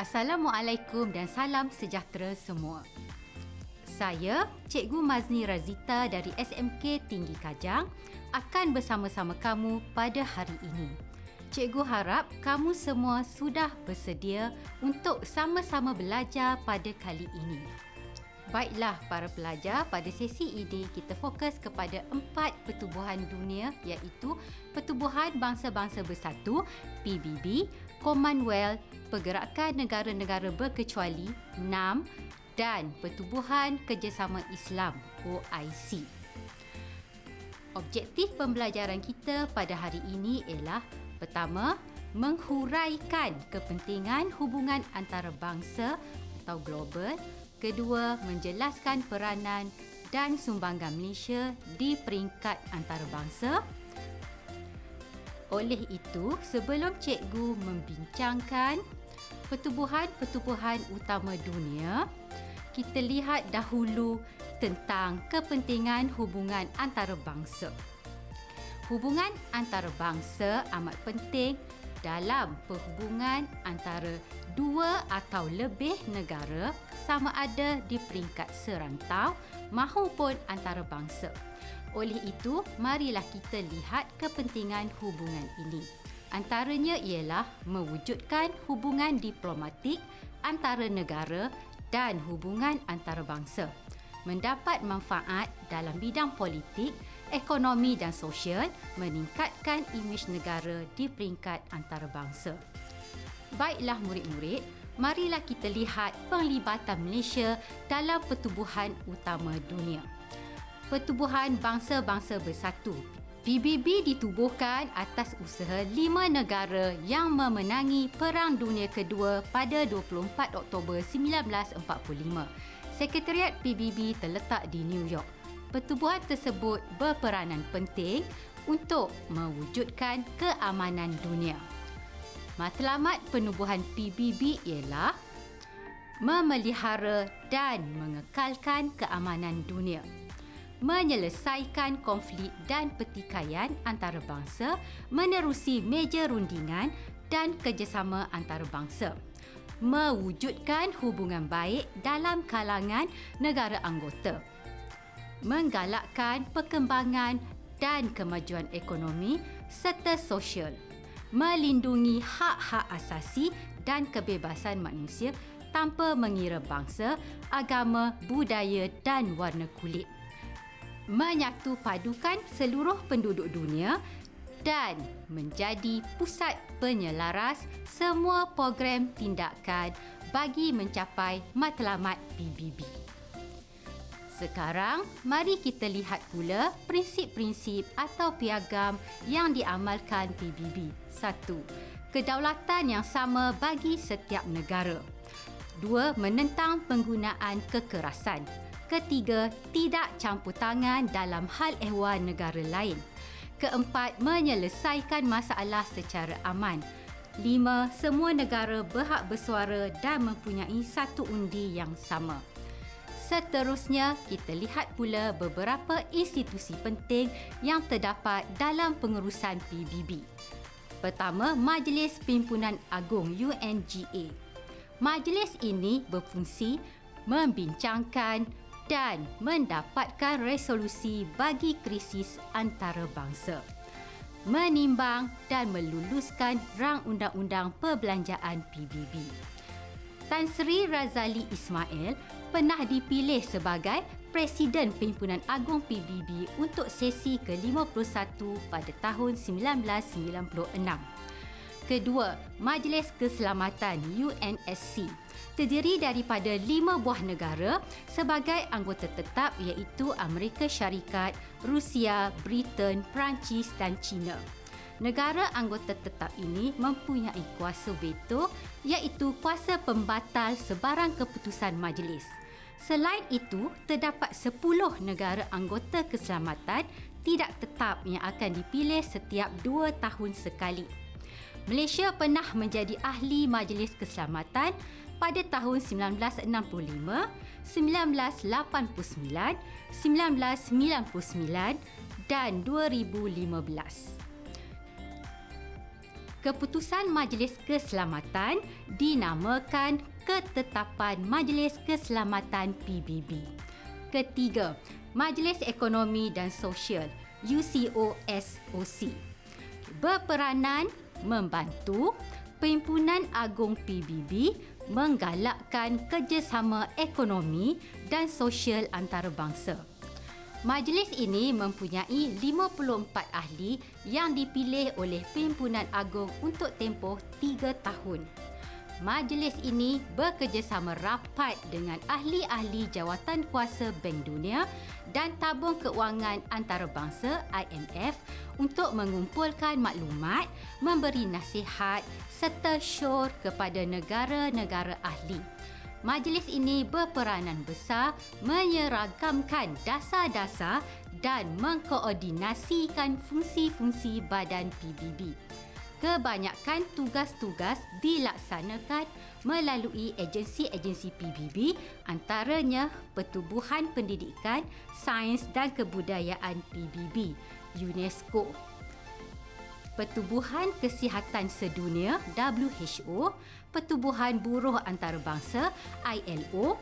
Assalamualaikum dan salam sejahtera semua. Saya, Cikgu Mazni Razita dari SMK Tinggi Kajang akan bersama-sama kamu pada hari ini. Cikgu harap kamu semua sudah bersedia untuk sama-sama belajar pada kali ini. Baiklah para pelajar, pada sesi ini kita fokus kepada empat pertubuhan dunia iaitu Pertubuhan Bangsa-Bangsa Bersatu, PBB, Commonwealth, Pergerakan Negara-Negara Berkecuali, NAM dan Pertubuhan Kerjasama Islam, OIC. Objektif pembelajaran kita pada hari ini ialah pertama, menghuraikan kepentingan hubungan antarabangsa atau global, kedua, menjelaskan peranan dan sumbangan Malaysia di peringkat antarabangsa, oleh itu, sebelum cikgu membincangkan pertubuhan-pertubuhan utama dunia, kita lihat dahulu tentang kepentingan hubungan antarabangsa. Hubungan antarabangsa amat penting dalam perhubungan antara dua atau lebih negara sama ada di peringkat serantau mahupun antarabangsa. Oleh itu, marilah kita lihat kepentingan hubungan ini. Antaranya ialah mewujudkan hubungan diplomatik antara negara dan hubungan antarabangsa. Mendapat manfaat dalam bidang politik, ekonomi dan sosial, meningkatkan imej negara di peringkat antarabangsa. Baiklah murid-murid, marilah kita lihat penglibatan Malaysia dalam pertubuhan utama dunia. Pertubuhan Bangsa-Bangsa Bersatu. PBB ditubuhkan atas usaha lima negara yang memenangi Perang Dunia Kedua pada 24 Oktober 1945. Sekretariat PBB terletak di New York. Pertubuhan tersebut berperanan penting untuk mewujudkan keamanan dunia. Matlamat penubuhan PBB ialah memelihara dan mengekalkan keamanan dunia menyelesaikan konflik dan pertikaian antarabangsa menerusi meja rundingan dan kerjasama antarabangsa mewujudkan hubungan baik dalam kalangan negara anggota menggalakkan perkembangan dan kemajuan ekonomi serta sosial melindungi hak-hak asasi dan kebebasan manusia tanpa mengira bangsa, agama, budaya dan warna kulit menyatu padukan seluruh penduduk dunia dan menjadi pusat penyelaras semua program tindakan bagi mencapai matlamat PBB. Sekarang, mari kita lihat pula prinsip-prinsip atau piagam yang diamalkan PBB. Satu, Kedaulatan yang sama bagi setiap negara. Dua, Menentang penggunaan kekerasan. Ketiga, tidak campur tangan dalam hal ehwal negara lain. Keempat, menyelesaikan masalah secara aman. Lima, semua negara berhak bersuara dan mempunyai satu undi yang sama. Seterusnya, kita lihat pula beberapa institusi penting yang terdapat dalam pengurusan PBB. Pertama, Majlis Pimpinan Agung UNGA. Majlis ini berfungsi membincangkan dan mendapatkan resolusi bagi krisis antarabangsa menimbang dan meluluskan rang undang-undang perbelanjaan PBB. Tan Sri Razali Ismail pernah dipilih sebagai Presiden Pimpinan Agung PBB untuk sesi ke-51 pada tahun 1996. Kedua, Majlis Keselamatan UNSC terdiri daripada lima buah negara sebagai anggota tetap iaitu Amerika Syarikat, Rusia, Britain, Perancis dan China. Negara anggota tetap ini mempunyai kuasa veto iaitu kuasa pembatal sebarang keputusan majlis. Selain itu, terdapat 10 negara anggota keselamatan tidak tetap yang akan dipilih setiap dua tahun sekali. Malaysia pernah menjadi ahli Majlis Keselamatan pada tahun 1965, 1989, 1999 dan 2015. Keputusan Majlis Keselamatan dinamakan Ketetapan Majlis Keselamatan PBB. Ketiga, Majlis Ekonomi dan Sosial UCOSOC berperanan membantu Perhimpunan Agung PBB menggalakkan kerjasama ekonomi dan sosial antarabangsa. Majlis ini mempunyai 54 ahli yang dipilih oleh Perhimpunan Agung untuk tempoh 3 tahun. Majlis ini bekerjasama rapat dengan ahli-ahli jawatan kuasa Bank Dunia dan Tabung Keuangan Antarabangsa IMF untuk mengumpulkan maklumat, memberi nasihat serta syur kepada negara-negara ahli. Majlis ini berperanan besar menyeragamkan dasar-dasar dan mengkoordinasikan fungsi-fungsi badan PBB. Kebanyakan tugas-tugas dilaksanakan melalui agensi-agensi PBB antaranya Pertubuhan Pendidikan, Sains dan Kebudayaan PBB, UNESCO. Pertubuhan Kesihatan Sedunia WHO, Pertubuhan Buruh Antarabangsa ILO,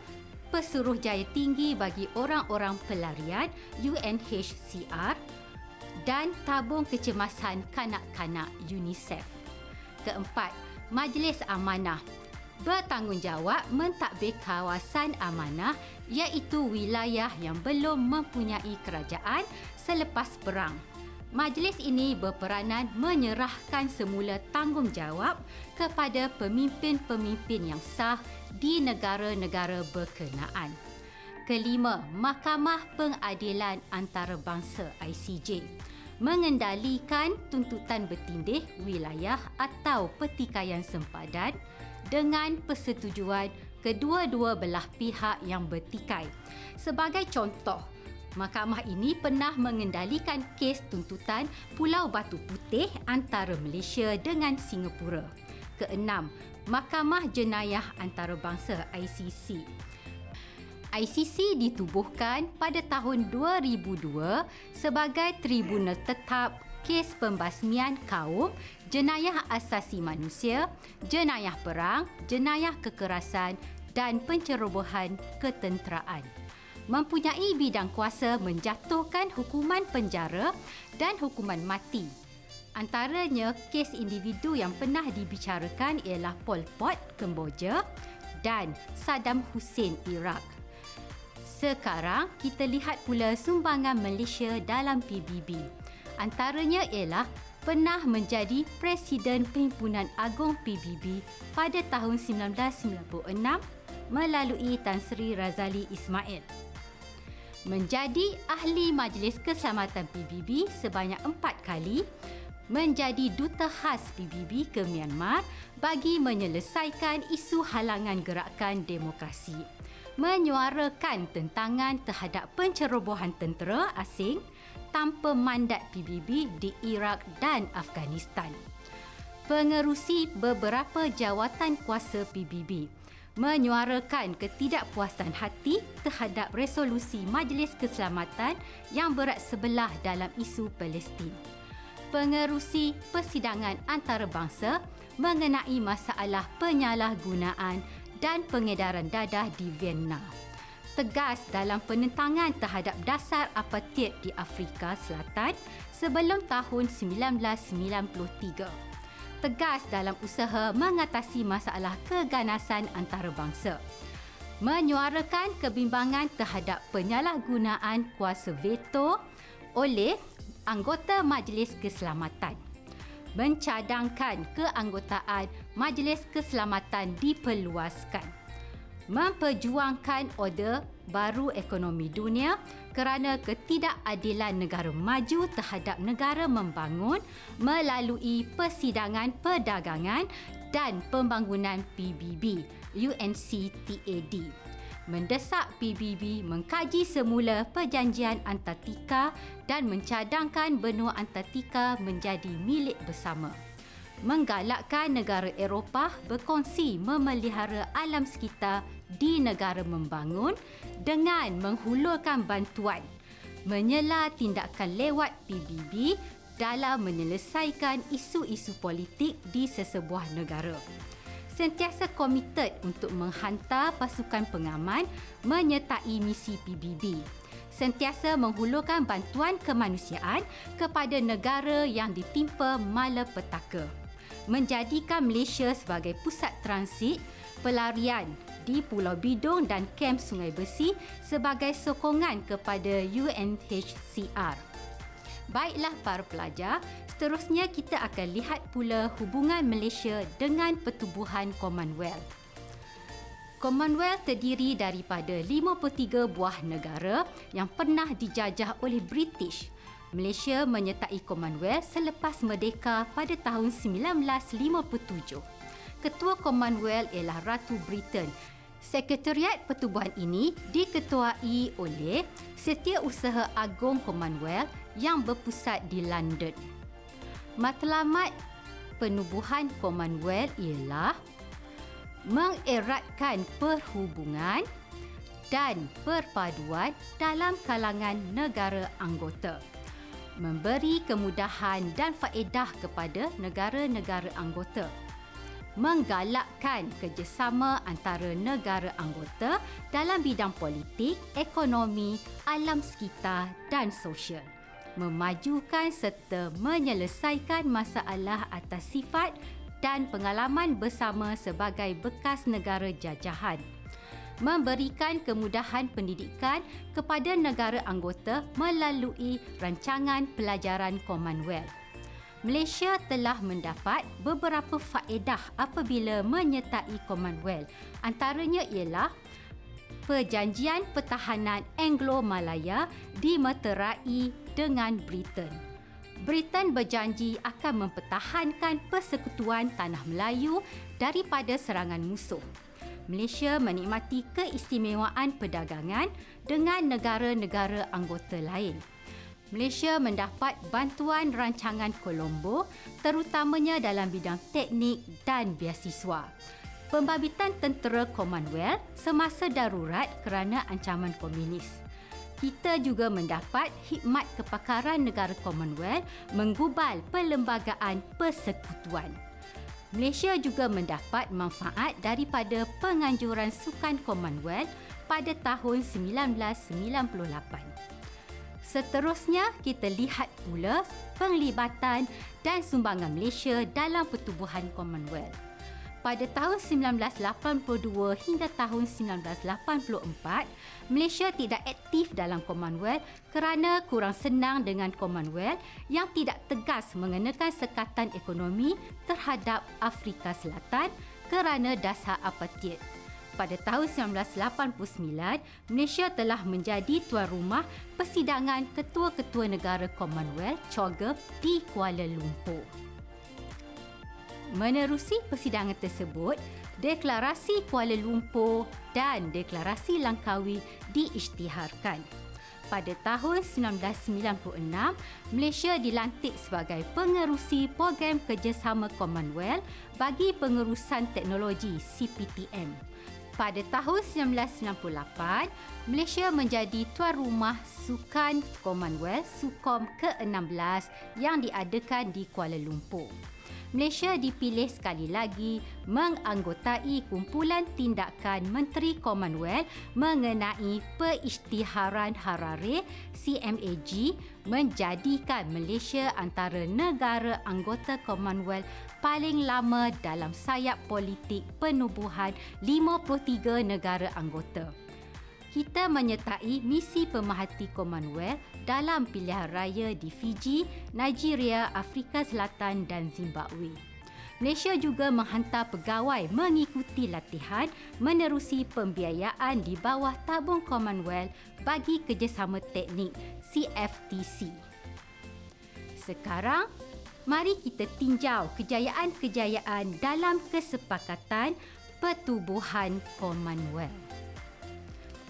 Pesuruhjaya Tinggi bagi Orang-orang Pelarian UNHCR dan Tabung Kecemasan Kanak-kanak UNICEF. Keempat, Majlis Amanah bertanggungjawab mentadbir kawasan amanah iaitu wilayah yang belum mempunyai kerajaan selepas perang. Majlis ini berperanan menyerahkan semula tanggungjawab kepada pemimpin-pemimpin yang sah di negara-negara berkenaan. Kelima, Mahkamah Pengadilan Antarabangsa ICJ mengendalikan tuntutan bertindih wilayah atau pertikaian sempadan dengan persetujuan kedua-dua belah pihak yang bertikai. Sebagai contoh, Mahkamah ini pernah mengendalikan kes tuntutan Pulau Batu Putih antara Malaysia dengan Singapura. Keenam, Mahkamah Jenayah Antarabangsa ICC. ICC ditubuhkan pada tahun 2002 sebagai tribunal tetap kes pembasmian kaum, jenayah asasi manusia, jenayah perang, jenayah kekerasan dan pencerobohan ketenteraan mempunyai bidang kuasa menjatuhkan hukuman penjara dan hukuman mati. Antaranya, kes individu yang pernah dibicarakan ialah Pol Pot, Kemboja dan Saddam Hussein, Iraq. Sekarang, kita lihat pula sumbangan Malaysia dalam PBB. Antaranya ialah pernah menjadi Presiden Perhimpunan Agung PBB pada tahun 1996 melalui Tan Sri Razali Ismail menjadi ahli Majlis Keselamatan PBB sebanyak empat kali, menjadi duta khas PBB ke Myanmar bagi menyelesaikan isu halangan gerakan demokrasi, menyuarakan tentangan terhadap pencerobohan tentera asing tanpa mandat PBB di Iraq dan Afghanistan. Pengerusi beberapa jawatan kuasa PBB menyuarakan ketidakpuasan hati terhadap resolusi Majlis Keselamatan yang berat sebelah dalam isu Palestin. Pengerusi persidangan antarabangsa mengenai masalah penyalahgunaan dan pengedaran dadah di Vienna. Tegas dalam penentangan terhadap dasar apartheid di Afrika Selatan sebelum tahun 1993 tegas dalam usaha mengatasi masalah keganasan antarabangsa. Menyuarakan kebimbangan terhadap penyalahgunaan kuasa veto oleh anggota Majlis Keselamatan. Mencadangkan keanggotaan Majlis Keselamatan diperluaskan. Memperjuangkan order baru ekonomi dunia kerana ketidakadilan negara maju terhadap negara membangun melalui persidangan perdagangan dan pembangunan PBB UNCTAD mendesak PBB mengkaji semula perjanjian Antartika dan mencadangkan benua Antartika menjadi milik bersama. Menggalakkan negara Eropah berkongsi memelihara alam sekitar di negara membangun dengan menghulurkan bantuan menyela tindakan lewat PBB dalam menyelesaikan isu-isu politik di sesebuah negara. Sentiasa komited untuk menghantar pasukan pengaman menyertai misi PBB. Sentiasa menghulurkan bantuan kemanusiaan kepada negara yang ditimpa malapetaka. Menjadikan Malaysia sebagai pusat transit, pelarian di Pulau Bidung dan kem Sungai Besi sebagai sokongan kepada UNHCR. Baiklah para pelajar, seterusnya kita akan lihat pula hubungan Malaysia dengan pertubuhan Commonwealth. Commonwealth terdiri daripada 53 buah negara yang pernah dijajah oleh British. Malaysia menyertai Commonwealth selepas merdeka pada tahun 1957. Ketua Commonwealth ialah Ratu Britain Sekretariat pertubuhan ini diketuai oleh Setiausaha Agung Commonwealth yang berpusat di London. Matlamat penubuhan Commonwealth ialah mengeratkan perhubungan dan perpaduan dalam kalangan negara anggota memberi kemudahan dan faedah kepada negara-negara anggota menggalakkan kerjasama antara negara anggota dalam bidang politik, ekonomi, alam sekitar dan sosial. Memajukan serta menyelesaikan masalah atas sifat dan pengalaman bersama sebagai bekas negara jajahan. Memberikan kemudahan pendidikan kepada negara anggota melalui rancangan pelajaran Commonwealth. Malaysia telah mendapat beberapa faedah apabila menyertai Commonwealth. Antaranya ialah Perjanjian Pertahanan Anglo-Malaya dimeterai dengan Britain. Britain berjanji akan mempertahankan persekutuan Tanah Melayu daripada serangan musuh. Malaysia menikmati keistimewaan perdagangan dengan negara-negara anggota lain. Malaysia mendapat bantuan rancangan Colombo terutamanya dalam bidang teknik dan biasiswa. Pembabitan tentera Commonwealth semasa darurat kerana ancaman komunis. Kita juga mendapat hikmat kepakaran negara Commonwealth menggubal perlembagaan persekutuan. Malaysia juga mendapat manfaat daripada penganjuran sukan Commonwealth pada tahun 1998. Seterusnya, kita lihat pula penglibatan dan sumbangan Malaysia dalam pertubuhan Commonwealth. Pada tahun 1982 hingga tahun 1984, Malaysia tidak aktif dalam Commonwealth kerana kurang senang dengan Commonwealth yang tidak tegas mengenakan sekatan ekonomi terhadap Afrika Selatan kerana dasar apartheid pada tahun 1989, Malaysia telah menjadi tuan rumah persidangan ketua-ketua negara Commonwealth COGEP di Kuala Lumpur. Menerusi persidangan tersebut, Deklarasi Kuala Lumpur dan Deklarasi Langkawi diisytiharkan. Pada tahun 1996, Malaysia dilantik sebagai pengerusi program kerjasama Commonwealth bagi pengurusan teknologi CPTM pada tahun 1998, Malaysia menjadi tuan rumah Sukan Commonwealth Sukom ke-16 yang diadakan di Kuala Lumpur. Malaysia dipilih sekali lagi menganggotai kumpulan tindakan Menteri Commonwealth mengenai perisytiharan Harare CMAG menjadikan Malaysia antara negara anggota Commonwealth paling lama dalam sayap politik penubuhan 53 negara anggota kita menyertai misi pemerhati Commonwealth dalam pilihan raya di Fiji, Nigeria, Afrika Selatan dan Zimbabwe. Malaysia juga menghantar pegawai mengikuti latihan menerusi pembiayaan di bawah tabung Commonwealth bagi kerjasama teknik CFTC. Sekarang, mari kita tinjau kejayaan-kejayaan dalam kesepakatan pertubuhan Commonwealth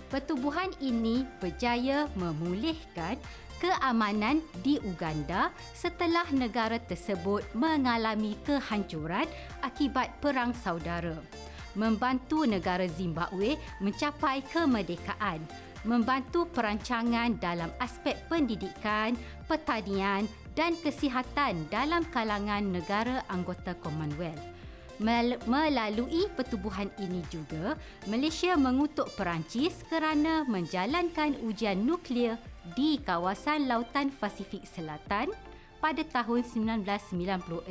pertubuhan ini berjaya memulihkan keamanan di Uganda setelah negara tersebut mengalami kehancuran akibat perang saudara. Membantu negara Zimbabwe mencapai kemerdekaan, membantu perancangan dalam aspek pendidikan, pertanian dan kesihatan dalam kalangan negara anggota Commonwealth. Melalui pertubuhan ini juga, Malaysia mengutuk Perancis kerana menjalankan ujian nuklear di kawasan Lautan Pasifik Selatan pada tahun 1996.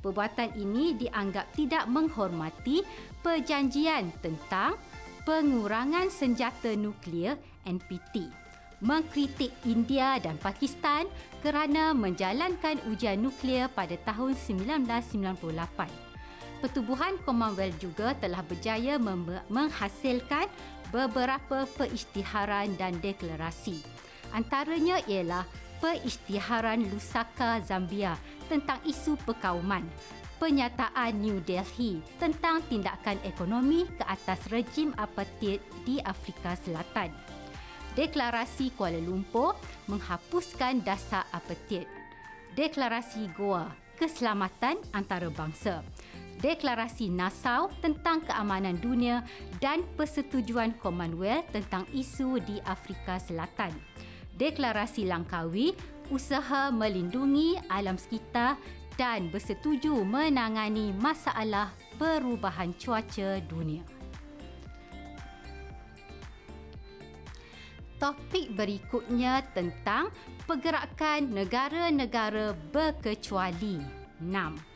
Perbuatan ini dianggap tidak menghormati perjanjian tentang pengurangan senjata nuklear NPT mengkritik India dan Pakistan kerana menjalankan ujian nuklear pada tahun 1998. Pertubuhan Commonwealth juga telah berjaya menghasilkan beberapa perisytiharan dan deklarasi. Antaranya ialah perisytiharan Lusaka Zambia tentang isu perkauman, penyataan New Delhi tentang tindakan ekonomi ke atas rejim apartheid di Afrika Selatan Deklarasi Kuala Lumpur menghapuskan dasar apartheid. Deklarasi Goa keselamatan antarabangsa. Deklarasi Nassau tentang keamanan dunia dan persetujuan Commonwealth tentang isu di Afrika Selatan. Deklarasi Langkawi usaha melindungi alam sekitar dan bersetuju menangani masalah perubahan cuaca dunia. topik berikutnya tentang pergerakan negara-negara berkecuali. 6.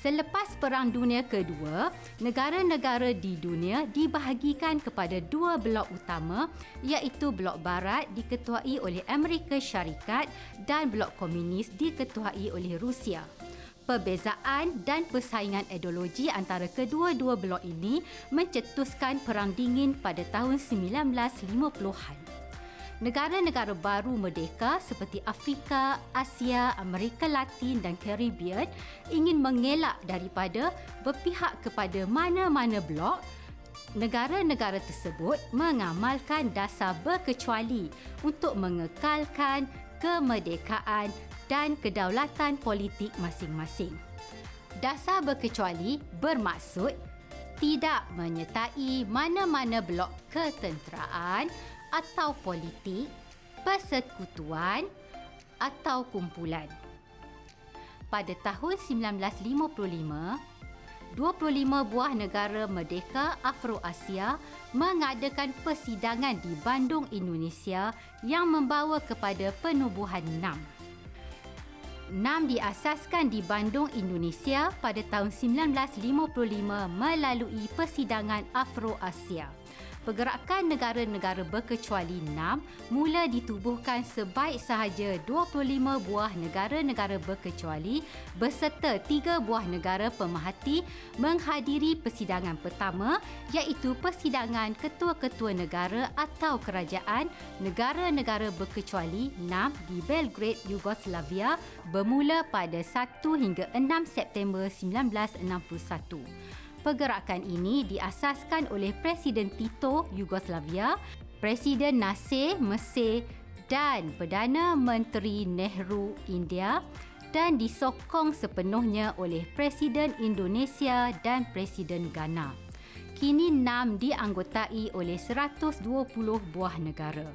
Selepas Perang Dunia Kedua, negara-negara di dunia dibahagikan kepada dua blok utama iaitu blok barat diketuai oleh Amerika Syarikat dan blok komunis diketuai oleh Rusia perbezaan dan persaingan ideologi antara kedua-dua blok ini mencetuskan Perang Dingin pada tahun 1950-an. Negara-negara baru merdeka seperti Afrika, Asia, Amerika Latin dan Caribbean ingin mengelak daripada berpihak kepada mana-mana blok negara-negara tersebut mengamalkan dasar berkecuali untuk mengekalkan kemerdekaan dan kedaulatan politik masing-masing. Dasar berkecuali bermaksud tidak menyertai mana-mana blok ketenteraan atau politik, persekutuan atau kumpulan. Pada tahun 1955, 25 buah negara merdeka Afro-Asia mengadakan persidangan di Bandung, Indonesia yang membawa kepada penubuhan NAM. NAM diasaskan di Bandung, Indonesia pada tahun 1955 melalui persidangan Afro-Asia pergerakan negara-negara berkecuali enam mula ditubuhkan sebaik sahaja 25 buah negara-negara berkecuali beserta tiga buah negara pemerhati menghadiri persidangan pertama iaitu persidangan ketua-ketua negara atau kerajaan negara-negara berkecuali enam di Belgrade, Yugoslavia bermula pada 1 hingga 6 September 1961. Pergerakan ini diasaskan oleh Presiden Tito Yugoslavia, Presiden Nasir Mesir dan Perdana Menteri Nehru India dan disokong sepenuhnya oleh Presiden Indonesia dan Presiden Ghana. Kini NAM dianggotai oleh 120 buah negara.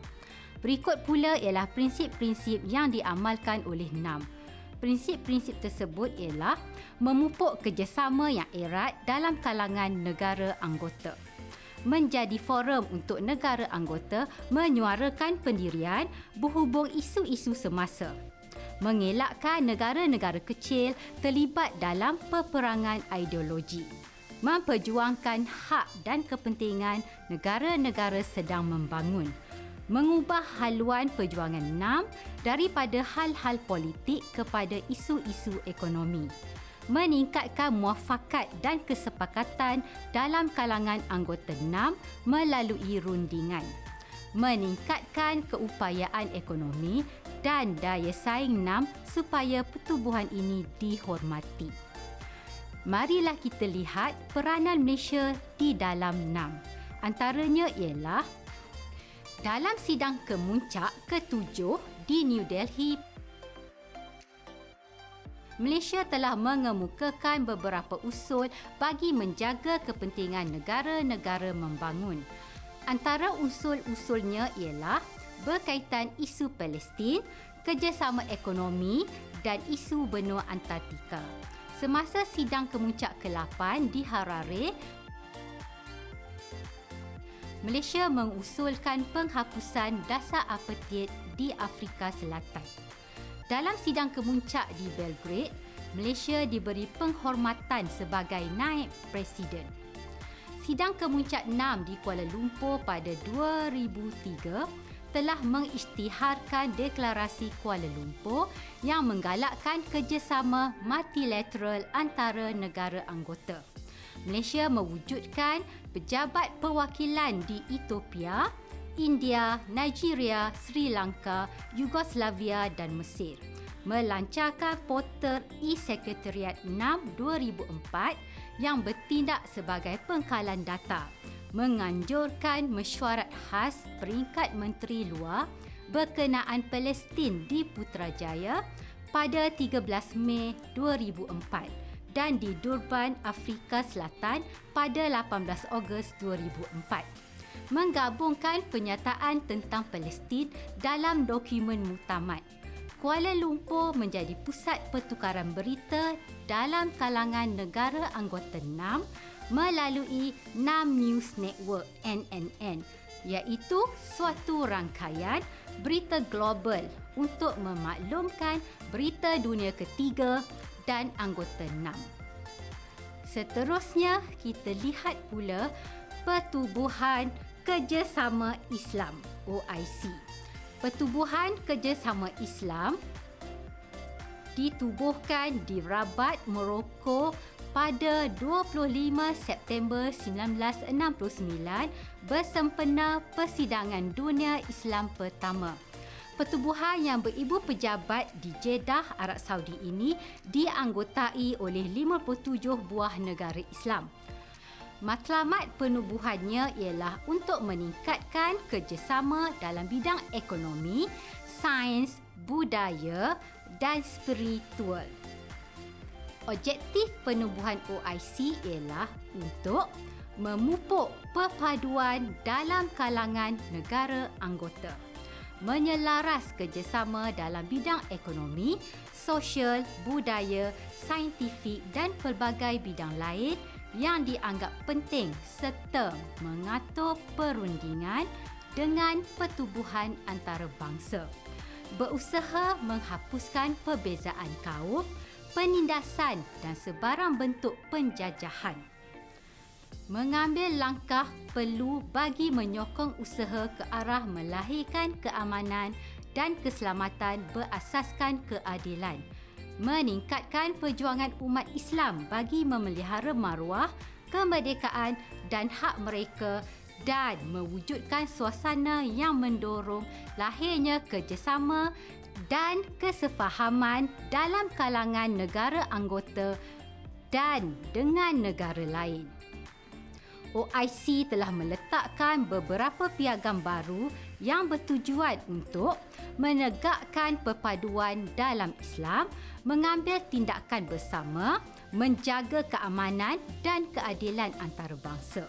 Berikut pula ialah prinsip-prinsip yang diamalkan oleh NAM prinsip-prinsip tersebut ialah memupuk kerjasama yang erat dalam kalangan negara anggota. Menjadi forum untuk negara anggota menyuarakan pendirian berhubung isu-isu semasa. Mengelakkan negara-negara kecil terlibat dalam peperangan ideologi. Memperjuangkan hak dan kepentingan negara-negara sedang membangun mengubah haluan perjuangan NAM daripada hal-hal politik kepada isu-isu ekonomi meningkatkan muafakat dan kesepakatan dalam kalangan anggota NAM melalui rundingan meningkatkan keupayaan ekonomi dan daya saing NAM supaya pertubuhan ini dihormati. Marilah kita lihat peranan Malaysia di dalam NAM. Antaranya ialah dalam sidang kemuncak ketujuh di New Delhi, Malaysia telah mengemukakan beberapa usul bagi menjaga kepentingan negara-negara membangun. Antara usul-usulnya ialah berkaitan isu Palestin, kerjasama ekonomi dan isu benua Antartika. Semasa sidang kemuncak ke-8 di Harare, Malaysia mengusulkan penghapusan dasar apartheid di Afrika Selatan. Dalam sidang kemuncak di Belgrade, Malaysia diberi penghormatan sebagai naib presiden. Sidang kemuncak 6 di Kuala Lumpur pada 2003 telah mengisytiharkan deklarasi Kuala Lumpur yang menggalakkan kerjasama multilateral antara negara anggota. Malaysia mewujudkan pejabat perwakilan di Ethiopia, India, Nigeria, Sri Lanka, Yugoslavia dan Mesir. Melancarkan portal e-sekretariat 6 2004 yang bertindak sebagai pengkalan data. Menganjurkan mesyuarat khas peringkat Menteri Luar berkenaan Palestin di Putrajaya pada 13 Mei 2004 dan di Durban, Afrika Selatan pada 18 Ogos 2004 menggabungkan penyataan tentang Palestin dalam dokumen mutamat. Kuala Lumpur menjadi pusat pertukaran berita dalam kalangan negara anggota NAM melalui NAM News Network NNN iaitu suatu rangkaian berita global untuk memaklumkan berita dunia ketiga dan anggota NAM. Seterusnya, kita lihat pula Pertubuhan Kerjasama Islam OIC. Pertubuhan Kerjasama Islam ditubuhkan di Rabat, Morocco pada 25 September 1969 bersempena Persidangan Dunia Islam pertama. Pertubuhan yang beribu pejabat di Jeddah, Arab Saudi ini dianggotai oleh 57 buah negara Islam. Matlamat penubuhannya ialah untuk meningkatkan kerjasama dalam bidang ekonomi, sains, budaya dan spiritual. Objektif penubuhan OIC ialah untuk memupuk perpaduan dalam kalangan negara anggota menyelaras kerjasama dalam bidang ekonomi, sosial, budaya, saintifik dan pelbagai bidang lain yang dianggap penting serta mengatur perundingan dengan pertubuhan antarabangsa. Berusaha menghapuskan perbezaan kaum, penindasan dan sebarang bentuk penjajahan mengambil langkah perlu bagi menyokong usaha ke arah melahirkan keamanan dan keselamatan berasaskan keadilan meningkatkan perjuangan umat Islam bagi memelihara maruah kemerdekaan dan hak mereka dan mewujudkan suasana yang mendorong lahirnya kerjasama dan kesefahaman dalam kalangan negara anggota dan dengan negara lain. OIC telah meletakkan beberapa piagam baru yang bertujuan untuk menegakkan perpaduan dalam Islam, mengambil tindakan bersama, menjaga keamanan dan keadilan antarabangsa,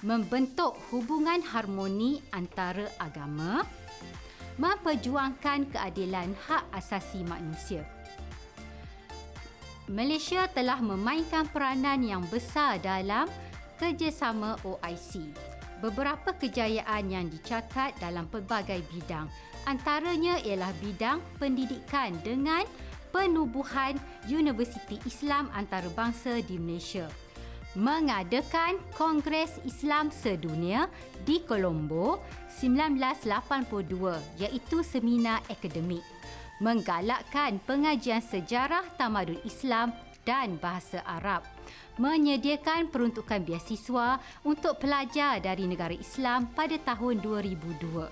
membentuk hubungan harmoni antara agama, memperjuangkan keadilan hak asasi manusia. Malaysia telah memainkan peranan yang besar dalam kerjasama OIC. Beberapa kejayaan yang dicatat dalam pelbagai bidang. Antaranya ialah bidang pendidikan dengan penubuhan Universiti Islam Antarabangsa di Malaysia. Mengadakan Kongres Islam Sedunia di Colombo 1982 iaitu seminar akademik. Menggalakkan pengajian sejarah tamadun Islam dan bahasa Arab menyediakan peruntukan biasiswa untuk pelajar dari negara Islam pada tahun 2002.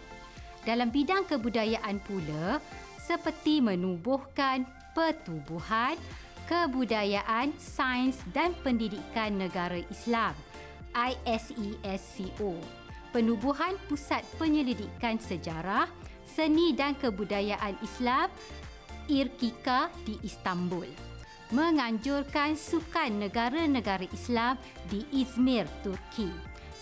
Dalam bidang kebudayaan pula, seperti menubuhkan pertubuhan, kebudayaan, sains dan pendidikan negara Islam ISESCO, penubuhan Pusat Penyelidikan Sejarah, Seni dan Kebudayaan Islam IRKIKA di Istanbul menganjurkan sukan negara-negara Islam di Izmir, Turki.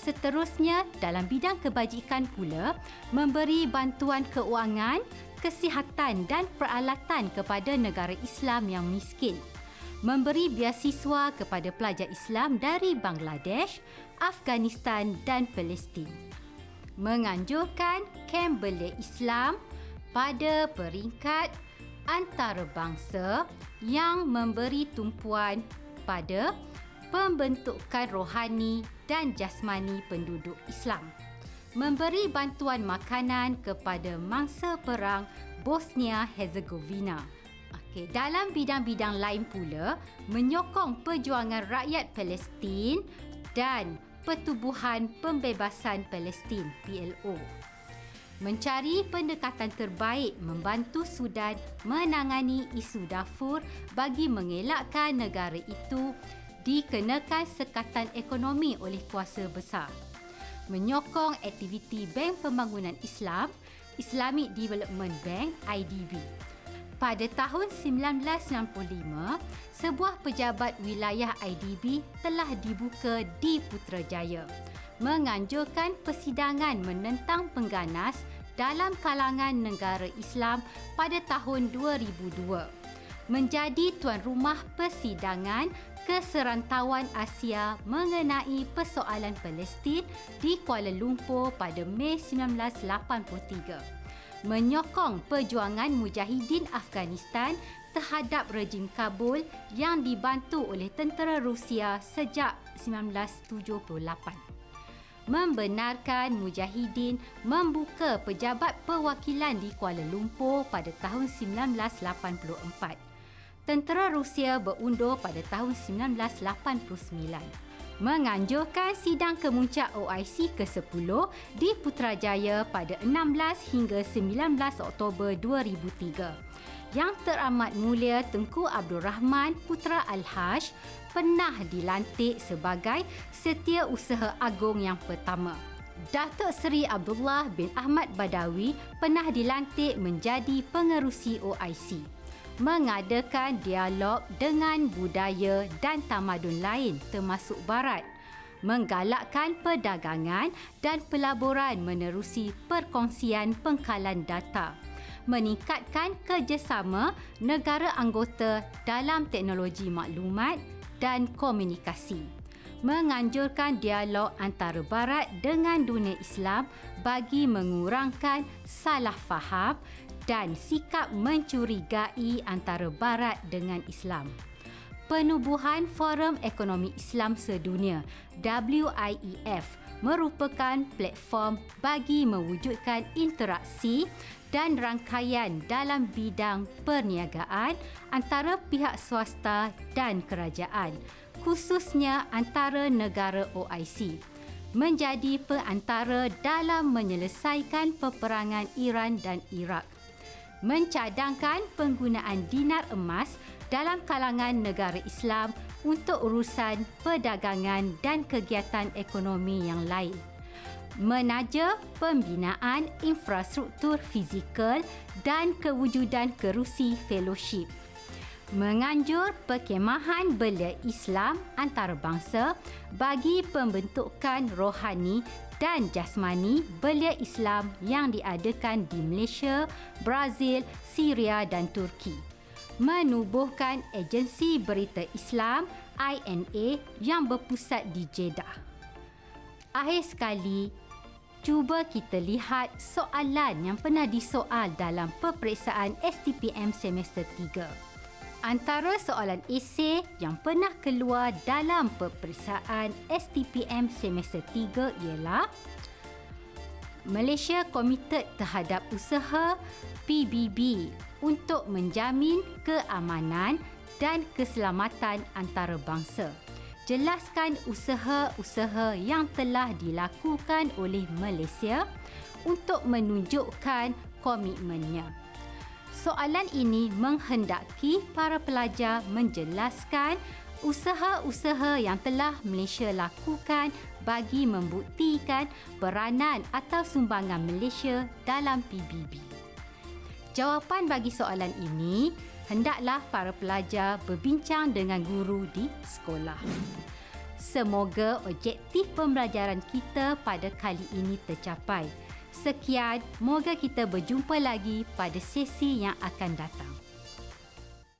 Seterusnya, dalam bidang kebajikan pula, memberi bantuan keuangan, kesihatan dan peralatan kepada negara Islam yang miskin. Memberi beasiswa kepada pelajar Islam dari Bangladesh, Afghanistan dan Palestin. Menganjurkan kem belia Islam pada peringkat antarabangsa yang memberi tumpuan pada pembentukan rohani dan jasmani penduduk Islam. Memberi bantuan makanan kepada mangsa perang Bosnia Herzegovina. Okay, dalam bidang-bidang lain pula, menyokong perjuangan rakyat Palestin dan Pertubuhan Pembebasan Palestin PLO mencari pendekatan terbaik membantu Sudan menangani isu Darfur bagi mengelakkan negara itu dikenakan sekatan ekonomi oleh kuasa besar. Menyokong aktiviti Bank Pembangunan Islam, Islamic Development Bank IDB. Pada tahun 1965, sebuah pejabat wilayah IDB telah dibuka di Putrajaya menganjurkan persidangan menentang pengganas dalam kalangan negara Islam pada tahun 2002 menjadi tuan rumah persidangan keserantauan Asia mengenai persoalan Palestin di Kuala Lumpur pada Mei 1983 menyokong perjuangan mujahidin Afghanistan terhadap rejim Kabul yang dibantu oleh tentera Rusia sejak 1978 membenarkan Mujahidin membuka pejabat perwakilan di Kuala Lumpur pada tahun 1984. Tentera Rusia berundur pada tahun 1989 menganjurkan sidang kemuncak OIC ke-10 di Putrajaya pada 16 hingga 19 Oktober 2003 yang teramat mulia Tengku Abdul Rahman Putra Al-Haj pernah dilantik sebagai Setiausaha Agung yang pertama. Datuk Seri Abdullah bin Ahmad Badawi pernah dilantik menjadi pengerusi OIC. Mengadakan dialog dengan budaya dan tamadun lain termasuk barat. Menggalakkan perdagangan dan pelaburan menerusi perkongsian pengkalan data meningkatkan kerjasama negara anggota dalam teknologi maklumat dan komunikasi. Menganjurkan dialog antara Barat dengan dunia Islam bagi mengurangkan salah faham dan sikap mencurigai antara Barat dengan Islam. Penubuhan Forum Ekonomi Islam Sedunia WIEF merupakan platform bagi mewujudkan interaksi dan rangkaian dalam bidang perniagaan antara pihak swasta dan kerajaan, khususnya antara negara OIC, menjadi perantara dalam menyelesaikan peperangan Iran dan Iraq. Mencadangkan penggunaan dinar emas dalam kalangan negara Islam untuk urusan perdagangan dan kegiatan ekonomi yang lain menaja pembinaan infrastruktur fizikal dan kewujudan kerusi fellowship menganjur perkemahan belia Islam antarabangsa bagi pembentukan rohani dan jasmani belia Islam yang diadakan di Malaysia, Brazil, Syria dan Turki. Menubuhkan agensi berita Islam INA yang berpusat di Jeddah. Akhir sekali, cuba kita lihat soalan yang pernah disoal dalam peperiksaan STPM semester 3. Antara soalan esei yang pernah keluar dalam peperiksaan STPM semester 3 ialah Malaysia komited terhadap usaha PBB untuk menjamin keamanan dan keselamatan antarabangsa jelaskan usaha-usaha yang telah dilakukan oleh Malaysia untuk menunjukkan komitmennya. Soalan ini menghendaki para pelajar menjelaskan usaha-usaha yang telah Malaysia lakukan bagi membuktikan peranan atau sumbangan Malaysia dalam PBB. Jawapan bagi soalan ini hendaklah para pelajar berbincang dengan guru di sekolah. Semoga objektif pembelajaran kita pada kali ini tercapai. Sekian, moga kita berjumpa lagi pada sesi yang akan datang.